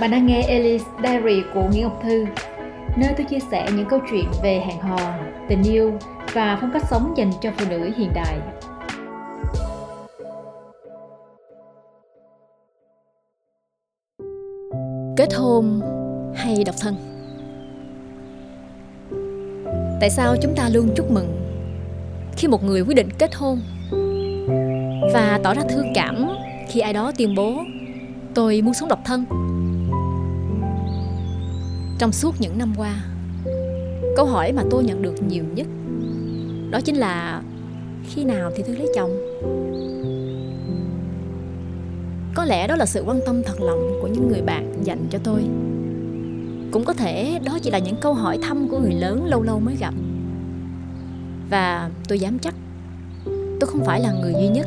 Bạn đang nghe Alice Diary của Nguyễn Ngọc Thư, nơi tôi chia sẻ những câu chuyện về hẹn hò, tình yêu và phong cách sống dành cho phụ nữ hiện đại. Kết hôn hay độc thân? Tại sao chúng ta luôn chúc mừng khi một người quyết định kết hôn và tỏ ra thương cảm khi ai đó tuyên bố tôi muốn sống độc thân? Trong suốt những năm qua, câu hỏi mà tôi nhận được nhiều nhất đó chính là khi nào thì Thư lấy chồng? Có lẽ đó là sự quan tâm thật lòng của những người bạn dành cho tôi. Cũng có thể đó chỉ là những câu hỏi thăm của người lớn lâu lâu mới gặp. Và tôi dám chắc tôi không phải là người duy nhất.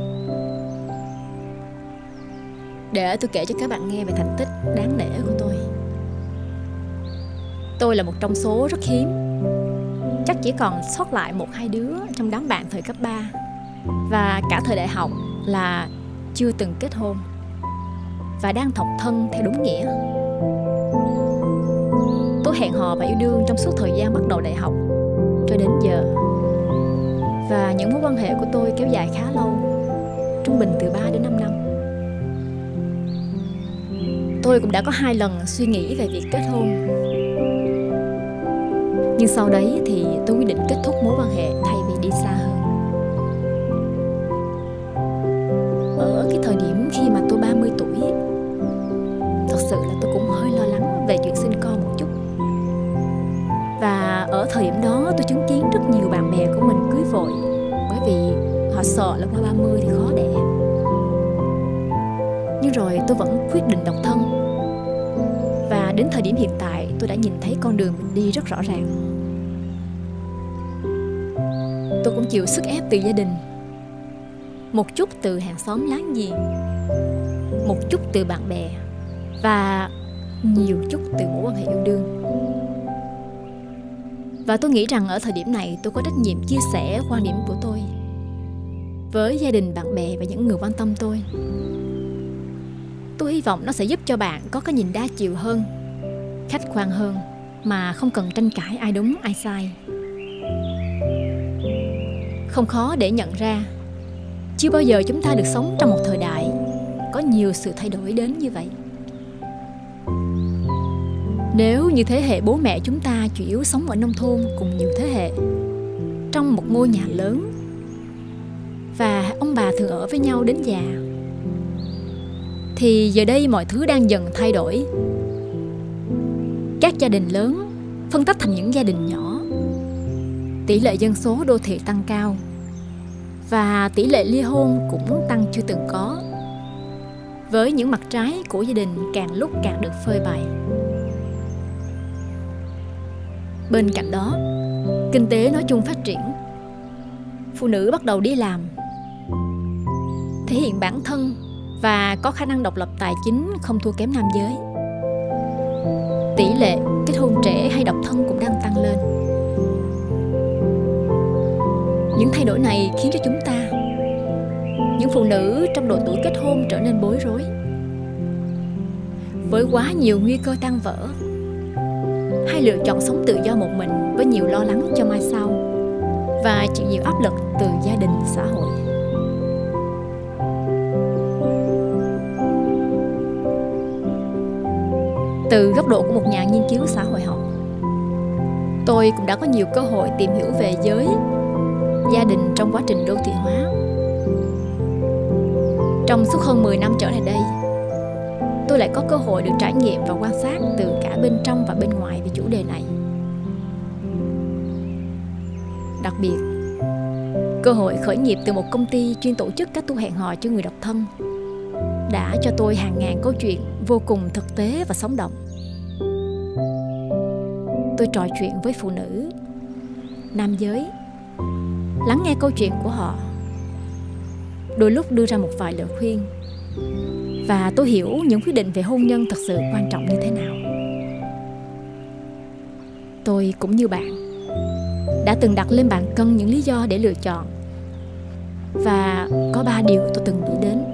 Để tôi kể cho các bạn nghe về thành tích đáng nể của tôi. Tôi là một trong số rất hiếm. Chắc chỉ còn sót lại một hai đứa trong đám bạn thời cấp 3 Và cả thời đại học là chưa từng kết hôn. Và đang thọc thân theo đúng nghĩa. Tôi hẹn hò và yêu đương trong suốt thời gian bắt đầu đại học cho đến giờ. Và những mối quan hệ của tôi kéo dài khá lâu, Trung bình từ 3 đến 5 năm. Tôi cũng đã có hai lần suy nghĩ về việc kết hôn. Nhưng sau đấy thì tôi quyết định kết thúc mối quan hệ thay vì đi xa hơn. Ở cái thời điểm khi mà tôi 30 tuổi, thật sự là tôi cũng hơi lo lắng về chuyện sinh con một chút. Và ở thời điểm đó tôi chứng kiến rất nhiều bạn bè của mình cưới vội, bởi vì họ sợ là qua 30 thì khó đẻ. Nhưng rồi tôi vẫn quyết định độc thân đến thời điểm hiện tại, tôi đã nhìn thấy con đường mình đi rất rõ ràng. Tôi cũng chịu sức ép từ gia đình. Một chút từ hàng xóm láng giềng, một chút từ bạn bè, và nhiều chút từ mối quan hệ yêu đương. Và tôi nghĩ rằng ở thời điểm này, tôi có trách nhiệm chia sẻ quan điểm của tôi với gia đình, bạn bè và những người quan tâm tôi. Tôi hy vọng nó sẽ giúp cho bạn có cái nhìn đa chiều hơn khách quan hơn, mà không cần tranh cãi ai đúng, ai sai. Không khó để nhận ra, chưa bao giờ chúng ta được sống trong một thời đại có nhiều sự thay đổi đến như vậy. Nếu như thế hệ bố mẹ chúng ta chủ yếu sống ở nông thôn cùng nhiều thế hệ, trong một ngôi nhà lớn, và ông bà thường ở với nhau đến già, thì giờ đây mọi thứ đang dần thay đổi các gia đình lớn, phân tách thành những gia đình nhỏ. Tỷ lệ dân số đô thị tăng cao, và tỷ lệ ly hôn cũng tăng chưa từng có. Với những mặt trái của gia đình càng lúc càng được phơi bày. Bên cạnh đó, kinh tế nói chung phát triển. Phụ nữ bắt đầu đi làm, thể hiện bản thân và có khả năng độc lập tài chính không thua kém nam giới tỷ lệ kết hôn trẻ hay độc thân cũng đang tăng lên. Những thay đổi này khiến cho chúng ta, những phụ nữ trong độ tuổi kết hôn trở nên bối rối. Với quá nhiều nguy cơ tan vỡ hay lựa chọn sống tự do một mình với nhiều lo lắng cho mai sau và chịu nhiều áp lực từ gia đình, xã hội. Từ góc độ của một nhà nghiên cứu xã hội học tôi cũng đã có nhiều cơ hội tìm hiểu về giới gia đình trong quá trình đô thị hóa. Trong suốt hơn 10 năm trở lại đây, tôi lại có cơ hội được trải nghiệm và quan sát từ cả bên trong và bên ngoài về chủ đề này. Đặc biệt, cơ hội khởi nghiệp từ một công ty chuyên tổ chức các tour hẹn hò cho người độc thân đã cho tôi hàng ngàn câu chuyện vô cùng thực tế và sống động. Tôi trò chuyện với phụ nữ, nam giới lắng nghe câu chuyện của họ. Đôi lúc đưa ra một vài lời khuyên và tôi hiểu những quyết định về hôn nhân thật sự quan trọng như thế nào. Tôi cũng như bạn đã từng đặt lên bàn cân những lý do để lựa chọn và có ba điều tôi từng nghĩ đến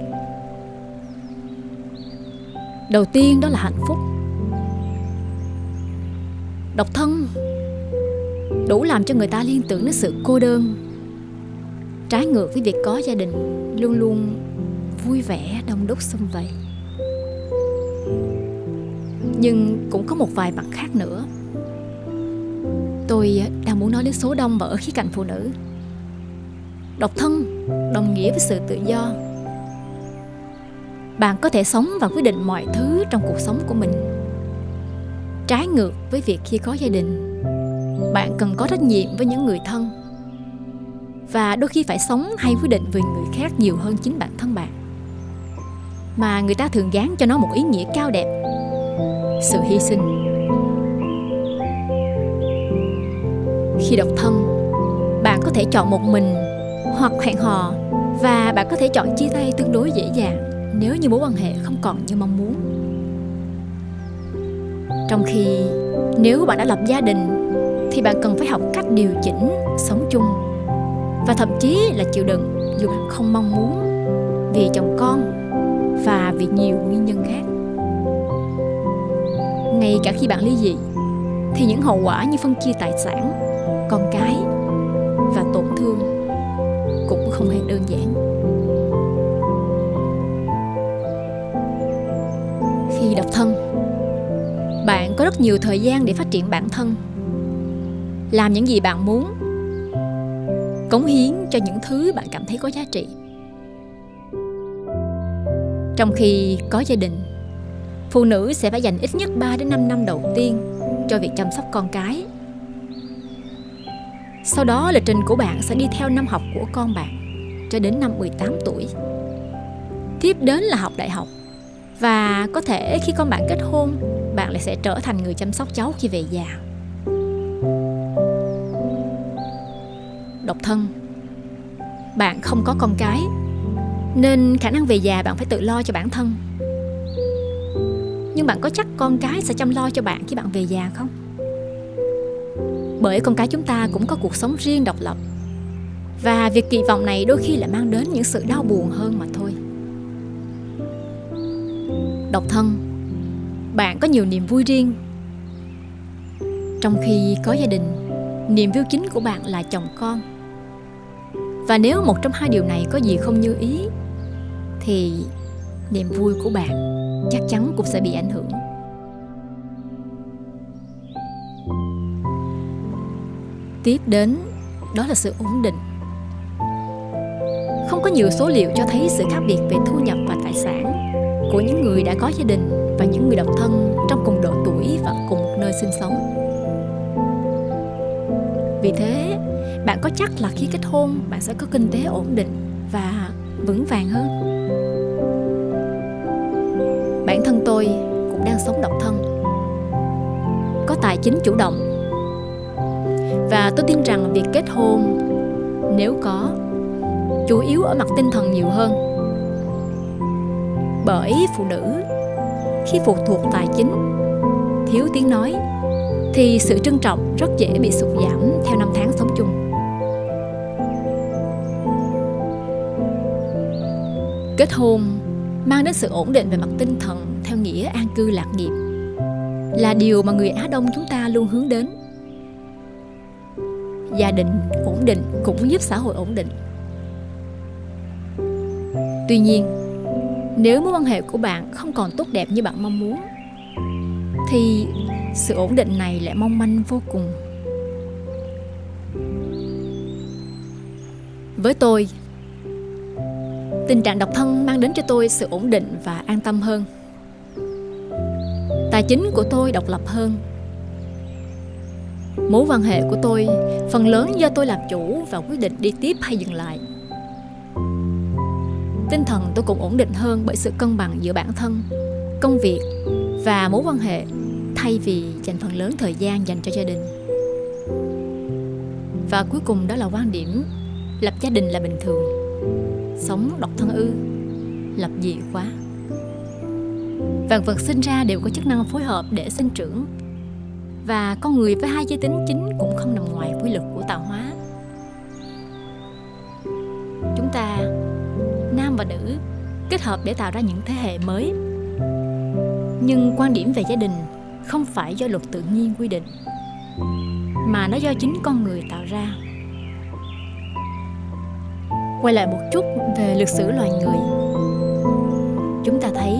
đầu tiên đó là hạnh phúc. Độc thân đủ làm cho người ta liên tưởng đến sự cô đơn, trái ngược với việc có gia đình luôn luôn vui vẻ, đông đúc xung vầy. Nhưng cũng có một vài mặt khác nữa. Tôi đang muốn nói đến số đông và ở khía cạnh phụ nữ. Độc thân đồng nghĩa với sự tự do bạn có thể sống và quyết định mọi thứ trong cuộc sống của mình. Trái ngược với việc khi có gia đình, bạn cần có trách nhiệm với những người thân. Và đôi khi phải sống hay quyết định vì người khác nhiều hơn chính bản thân bạn. Mà người ta thường gán cho nó một ý nghĩa cao đẹp. Sự hy sinh. Khi độc thân, bạn có thể chọn một mình hoặc hẹn hò và bạn có thể chọn chia tay tương đối dễ dàng nếu như mối quan hệ không còn như mong muốn. Trong khi nếu bạn đã lập gia đình, thì bạn cần phải học cách điều chỉnh sống chung. Và thậm chí là chịu đựng dù bạn không mong muốn vì chồng con và vì nhiều nguyên nhân khác. Ngay cả khi bạn ly dị, thì những hậu quả như phân chia tài sản, con cái và tổn thương cũng không hề đơn giản. Rất nhiều thời gian để phát triển bản thân làm những gì bạn muốn cống hiến cho những thứ bạn cảm thấy có giá trị trong khi có gia đình phụ nữ sẽ phải dành ít nhất 3 đến 5 năm đầu tiên cho việc chăm sóc con cái. Sau đó lịch trình của bạn sẽ đi theo năm học của con bạn cho đến năm 18 tuổi. Tiếp đến là học đại học. Và có thể khi con bạn kết hôn, bạn lại sẽ trở thành người chăm sóc cháu khi về già. Độc thân, Bạn không có con cái, Nên khả năng về già bạn phải tự lo cho bản thân. Nhưng bạn có chắc con cái sẽ chăm lo cho bạn khi bạn về già không? Bởi con cái chúng ta cũng có cuộc sống riêng độc lập, và việc kỳ vọng này đôi khi lại mang đến những sự đau buồn hơn mà thôi. Độc thân bạn có nhiều niềm vui riêng. Trong khi có gia đình, niềm vui chính của bạn là chồng con. Và nếu một trong hai điều này có gì không như ý, thì niềm vui của bạn chắc chắn cũng sẽ bị ảnh hưởng. Tiếp đến, đó là sự ổn định. Không có nhiều số liệu cho thấy sự khác biệt về thu nhập và tài sản của những người đã có gia đình và những người độc thân trong cùng độ tuổi và cùng một nơi sinh sống. Vì thế, bạn có chắc là khi kết hôn, bạn sẽ có kinh tế ổn định và vững vàng hơn? Bản thân tôi cũng đang sống độc thân. Có tài chính chủ động. Và tôi tin rằng việc kết hôn, nếu có, chủ yếu ở mặt tinh thần nhiều hơn. Bởi phụ nữ khi phụ thuộc tài chính thiếu tiếng nói thì sự trân trọng rất dễ bị sụt giảm theo năm tháng sống chung kết hôn mang đến sự ổn định về mặt tinh thần theo nghĩa an cư lạc nghiệp là điều mà người Á Đông chúng ta luôn hướng đến. Gia đình ổn định cũng giúp xã hội ổn định. Tuy nhiên, nếu mối quan hệ của bạn không còn tốt đẹp như bạn mong muốn thì sự ổn định này lại mong manh vô cùng. Với tôi, tình trạng độc thân mang đến cho tôi sự ổn định và an tâm hơn. Tài chính của tôi độc lập hơn. Mối quan hệ của tôi phần lớn do tôi làm chủ và quyết định đi tiếp hay dừng lại tinh thần tôi cũng ổn định hơn bởi sự cân bằng giữa bản thân, công việc và mối quan hệ, thay vì dành phần lớn thời gian dành cho gia đình. Và cuối cùng đó là quan điểm, lập gia đình là bình thường, sống độc thân ư, lập dị quá vạn vật sinh ra đều có chức năng phối hợp để sinh trưởng, và con người với hai giới tính chính cũng không nằm ngoài quy luật của tạo hóa. Chúng ta nam và nữ, kết hợp để tạo ra những thế hệ mới. Nhưng quan điểm về gia đình không phải do luật tự nhiên quy định, mà nó do chính con người tạo ra. Quay lại một chút về lịch sử loài người, chúng ta thấy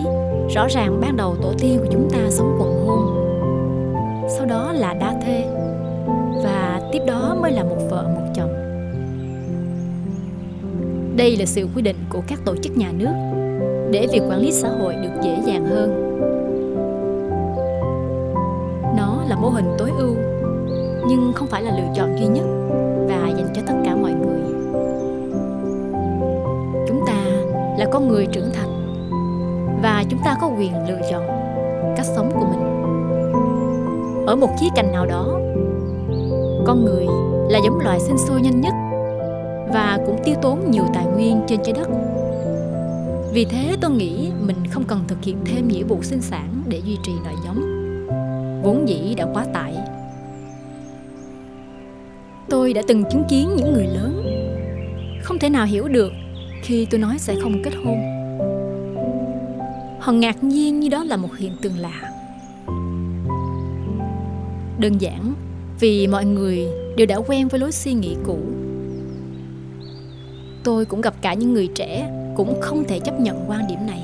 rõ ràng ban đầu tổ tiên của chúng ta sống quần hôn, sau đó là đa thê, và tiếp đó mới là một vợ một chồng đây là sự quy định của các tổ chức nhà nước để việc quản lý xã hội được dễ dàng hơn. Nó là mô hình tối ưu, nhưng không phải là lựa chọn duy nhất và dành cho tất cả mọi người. Chúng ta là con người trưởng thành và chúng ta có quyền lựa chọn cách sống của mình. Ở một khía cạnh nào đó, con người là giống loài sinh sôi nhanh nhất và cũng tiêu tốn nhiều tài nguyên trên trái đất. Vì thế tôi nghĩ mình không cần thực hiện thêm nghĩa vụ sinh sản để duy trì nòi giống. Vốn dĩ đã quá tải. Tôi đã từng chứng kiến những người lớn. Không thể nào hiểu được khi tôi nói sẽ không kết hôn. Họ ngạc nhiên như đó là một hiện tượng lạ. Đơn giản vì mọi người đều đã quen với lối suy nghĩ cũ tôi cũng gặp cả những người trẻ cũng không thể chấp nhận quan điểm này.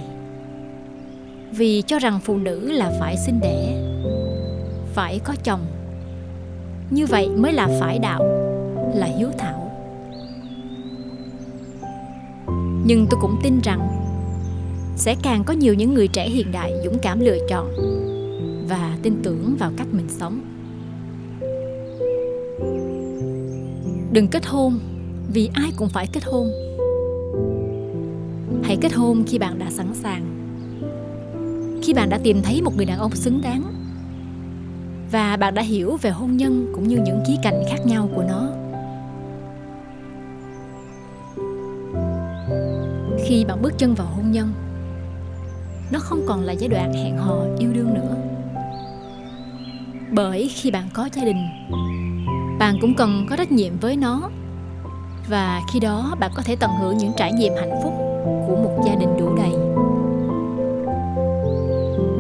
Vì cho rằng phụ nữ là phải sinh đẻ phải có chồng. Như vậy mới là phải đạo, là hiếu thảo. Nhưng tôi cũng tin rằng sẽ càng có nhiều những người trẻ hiện đại dũng cảm lựa chọn và tin tưởng vào cách mình sống. Đừng kết hôn vì ai cũng phải kết hôn. Hãy kết hôn khi bạn đã sẵn sàng. Khi bạn đã tìm thấy một người đàn ông xứng đáng. Và bạn đã hiểu về hôn nhân cũng như những khía cạnh khác nhau của nó. Khi bạn bước chân vào hôn nhân, nó không còn là giai đoạn hẹn hò yêu đương nữa. Bởi khi bạn có gia đình, bạn cũng cần có trách nhiệm với nó và khi đó bạn có thể tận hưởng những trải nghiệm hạnh phúc của một gia đình đủ đầy.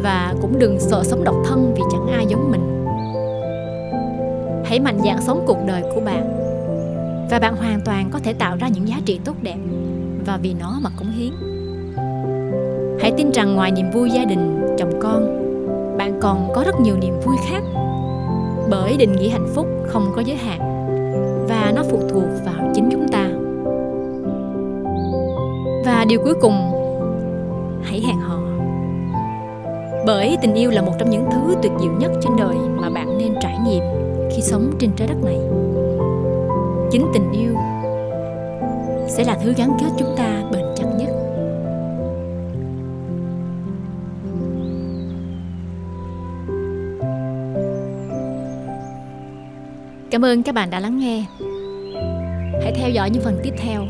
Và cũng đừng sợ sống độc thân vì chẳng ai giống mình. Hãy mạnh dạn sống cuộc đời của bạn. Và bạn hoàn toàn có thể tạo ra những giá trị tốt đẹp, và vì nó mà cống hiến. Hãy tin rằng ngoài niềm vui gia đình, chồng con, bạn còn có rất nhiều niềm vui khác. Bởi định nghĩa hạnh phúc không có giới hạn, và nó phụ thuộc vào chính và điều cuối cùng, hãy hẹn hò. Bởi tình yêu là một trong những thứ tuyệt diệu nhất trên đời mà bạn nên trải nghiệm khi sống trên trái đất này. Chính tình yêu sẽ là thứ gắn kết chúng ta bền chặt nhất. Cảm ơn các bạn đã lắng nghe. Hãy theo dõi những phần tiếp theo.